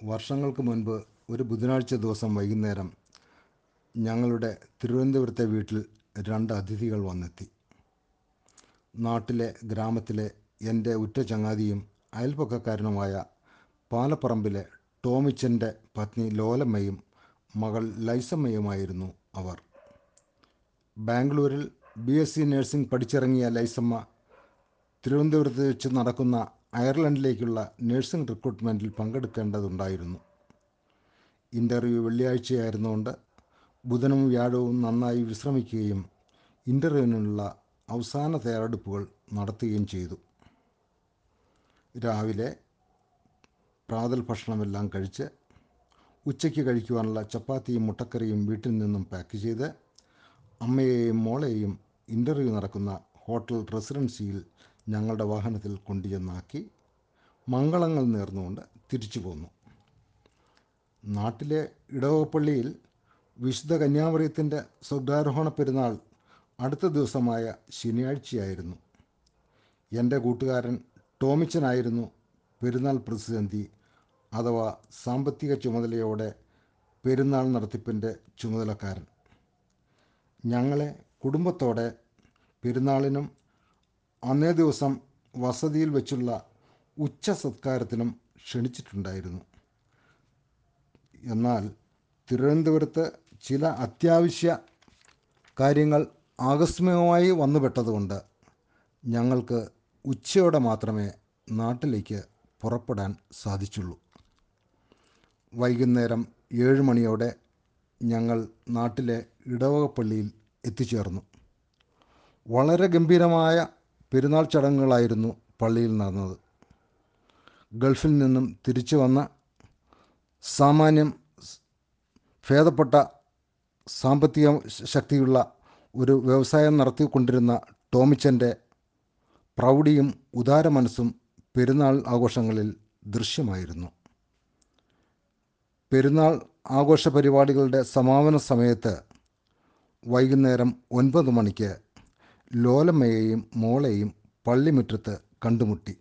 വർഷങ്ങൾക്ക് മുൻപ് ഒരു ബുധനാഴ്ച ദിവസം വൈകുന്നേരം ഞങ്ങളുടെ തിരുവനന്തപുരത്തെ വീട്ടിൽ രണ്ട് അതിഥികൾ വന്നെത്തി. നാട്ടിലെ ഗ്രാമത്തിലെ എന്റെ ഉറ്റ ചങ്ങാതിയും അയൽപ്പക്കക്കാരനുമായ പാലപ്പറമ്പിലെ ടോമിച്ചന്റെ പത്നി ലോലമ്മയും മകൾ ലൈസമ്മയുമായിരുന്നു അവർ. ബാംഗ്ലൂരിൽ ബി എസ് സി നഴ്സിംഗ് പഠിച്ചിറങ്ങിയ ലൈസമ്മ തിരുവനന്തപുരത്ത് വെച്ച് നടക്കുന്ന അയർലൻഡിലേക്കുള്ള നഴ്സിംഗ് റിക്രൂട്ട്മെന്റിൽ പങ്കെടുക്കേണ്ടതുണ്ടായിരുന്നു. ഇന്റർവ്യൂ വെള്ളിയാഴ്ചയായിരുന്നുകൊണ്ട് ബുധനും വ്യാഴവും നന്നായി വിശ്രമിക്കുകയും ഇന്റർവ്യൂവിനുള്ള അവസാന തയ്യാറെടുപ്പുകൾ നടത്തുകയും ചെയ്തു. രാവിലെ പ്രാതൽ ഭക്ഷണമെല്ലാം കഴിച്ച് ഉച്ചയ്ക്ക് കഴിക്കുവാനുള്ള ചപ്പാത്തിയും മുട്ടക്കറിയും വീട്ടിൽ നിന്നും പാക്ക് ചെയ്ത് അമ്മയെയും മോളെയും ഇന്റർവ്യൂ നടക്കുന്ന ഹോട്ടൽ റെസിഡൻസിയിൽ ഞങ്ങളുടെ വാഹനത്തിൽ കൊണ്ടുചെന്നാക്കി മംഗളങ്ങൾ നേർന്നുകൊണ്ട് തിരിച്ചു പോന്നു. നാട്ടിലെ ഇടവപ്പള്ളിയിൽ വിശുദ്ധ കന്യാമറിയത്തിന്റെ സ്വർഗാരോഹണ പെരുന്നാൾ അടുത്ത ദിവസമായ ശനിയാഴ്ചയായിരുന്നു. എന്റെ കൂട്ടുകാരൻ ടോമിച്ചനായിരുന്നു പെരുന്നാൾ പ്രതിസന്ധി അഥവാ സാമ്പത്തിക ചുമതലയോടെ പെരുന്നാൾ നടത്തിപ്പിന്റെ ചുമതലക്കാരൻ. ഞങ്ങളെ കുടുംബത്തോടെ പെരുന്നാളിനും അന്നേ ദിവസം വസതിയിൽ വെച്ചുള്ള ഉച്ച സത്കാരത്തിനും ക്ഷണിച്ചിട്ടുണ്ടായിരുന്നു. എന്നാൽ തിരുവനന്തപുരത്ത് ചില അത്യാവശ്യ കാര്യങ്ങൾ ആകസ്മികമായി വന്നുപെട്ടതുകൊണ്ട് ഞങ്ങൾക്ക് ഉച്ചയോടെ മാത്രമേ നാട്ടിലേക്ക് പുറപ്പെടാൻ സാധിച്ചുള്ളൂ. വൈകുന്നേരം ഏഴ് മണിയോടെ ഞങ്ങൾ നാട്ടിലെ ഇടവകപ്പള്ളിയിൽ എത്തിച്ചേർന്നു. വളരെ ഗംഭീരമായ പെരുന്നാൾ ചടങ്ങുകളായിരുന്നു പള്ളിയിൽ നടന്നത്. ഗൾഫിൽ നിന്നും തിരിച്ചു വന്ന സാമാന്യം ഭേദപ്പെട്ട സാമ്പത്തിക ശക്തിയുള്ള ഒരു വ്യവസായം നടത്തിക്കൊണ്ടിരുന്ന ടോമിച്ചന്റെ പ്രൗഢിയും ഉദാര മനസ്സും പെരുന്നാൾ ആഘോഷങ്ങളിൽ ദൃശ്യമായിരുന്നു. പെരുന്നാൾ ആഘോഷ പരിപാടികളുടെ സമാപന സമയത്ത് വൈകുന്നേരം ഒൻപത് മണിക്ക് ലോലമ്മയെയും മോളെയും പള്ളിമുറ്റത്ത് കണ്ടുമുട്ടി.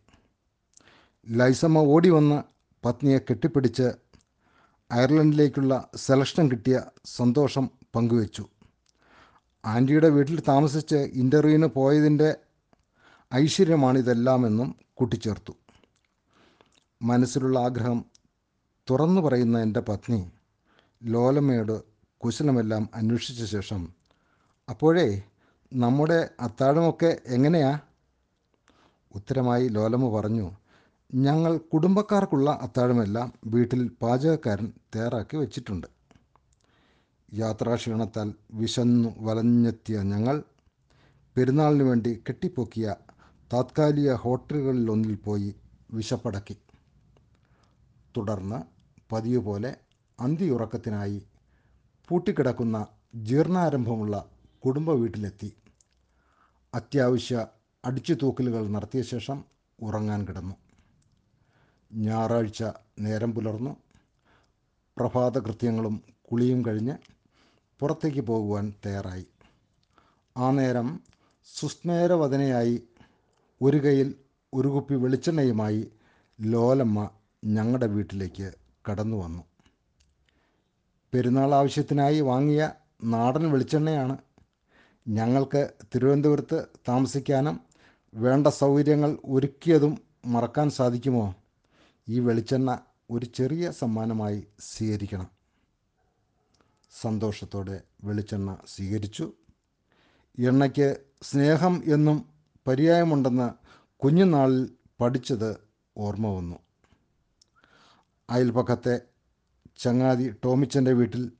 ലൈസമ്മ ഓടി വന്ന് പത്നിയെ കെട്ടിപ്പിടിച്ച് അയർലൻഡിലേക്കുള്ള സെലക്ഷൻ കിട്ടിയ സന്തോഷം പങ്കുവച്ചു. ആന്റിയുടെ വീട്ടിൽ താമസിച്ച് ഇന്റർവ്യൂവിന് പോയതിന്റെ ഐശ്വര്യമാണിതെല്ലാമെന്നും കൂട്ടിച്ചേർത്തു. മനസ്സിലുള്ള ആഗ്രഹം തുറന്നു പറയുന്ന എന്റെ പത്നി ലോലമ്മയോട് കുശലമെല്ലാം അന്വേഷിച്ച ശേഷം അപ്പോഴേ നമ്മുടെ അത്താഴമൊക്കെ എങ്ങനെയാ? ഉത്തരമായി ലോലമ്മ പറഞ്ഞു ഞങ്ങൾ കുടുംബക്കാർക്കുള്ള അത്താഴമെല്ലാം വീട്ടിൽ പാചകക്കാരൻ തയ്യാറാക്കി വെച്ചിട്ടുണ്ട്. യാത്രാക്ഷീണത്താൽ വിശന്നു വലഞ്ഞെത്തിയ ഞങ്ങൾ പെരുന്നാളിന് വേണ്ടി കെട്ടിപ്പൊക്കിയ താത്കാലിക ഹോട്ടലുകളിലൊന്നിൽ പോയി വിശപ്പടക്കി. തുടർന്ന് പതിവ് പോലെ അന്തിയുറക്കത്തിനായി പൂട്ടിക്കിടക്കുന്ന ജീർണാരംഭമുള്ള കുടുംബ വീട്ടിലെത്തി. അത്യാവശ്യ അടിച്ചു തൂക്കലുകൾ നടത്തിയ ശേഷം ഉറങ്ങാൻ കിടന്നു. ഞായറാഴ്ച നേരം പുലർന്നു. പ്രഭാത കൃത്യങ്ങളും കുളിയും കഴിഞ്ഞ് പുറത്തേക്ക് പോകുവാൻ തയ്യാറായി. ആ നേരം സുസ്മേരവദനയായി ഒരു കൈയിൽ ഒരു കുപ്പി വെളിച്ചെണ്ണയുമായി ലോലമ്മ ഞങ്ങളുടെ വീട്ടിലേക്ക് കടന്നു വന്നു പെരുന്നാൾ ആവശ്യത്തിനായി വാങ്ങിയ നാടൻ വെളിച്ചെണ്ണയാണ് ഞങ്ങൾക്ക് തിരുവനന്തപുരത്ത് താമസിക്കാനും വേണ്ട സൗകര്യങ്ങൾ ഒരുക്കിയതും മറക്കാൻ സാധിക്കുമോ? ഈ വെളിച്ചെണ്ണ ഒരു ചെറിയ സമ്മാനമായി സ്വീകരിക്കണം. സന്തോഷത്തോടെ വെളിച്ചെണ്ണ സ്വീകരിച്ചു. എണ്ണയ്ക്ക് സ്നേഹം എന്നും പര്യായമുണ്ടെന്ന് കുഞ്ഞുനാളിൽ പഠിച്ചത് ഓർമ്മ വന്നു. അയൽപക്കത്തെ ചങ്ങാതി ടോമിച്ചന്റെ വീട്ടിൽ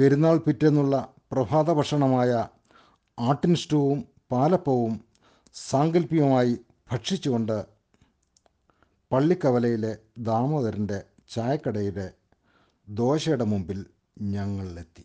പെരുന്നാൾ പിറ്റെന്നുള്ള പ്രഭാത ഭക്ഷണമായ ആട്ടിൻ പാലപ്പവും സാങ്കല്പികമായി ഭക്ഷിച്ചുകൊണ്ട് പള്ളിക്കവലയിലെ ദാമോദരന്റെ ചായക്കടയിലെ ദോശയുടെ മുമ്പിൽ ഞങ്ങളിലെത്തി.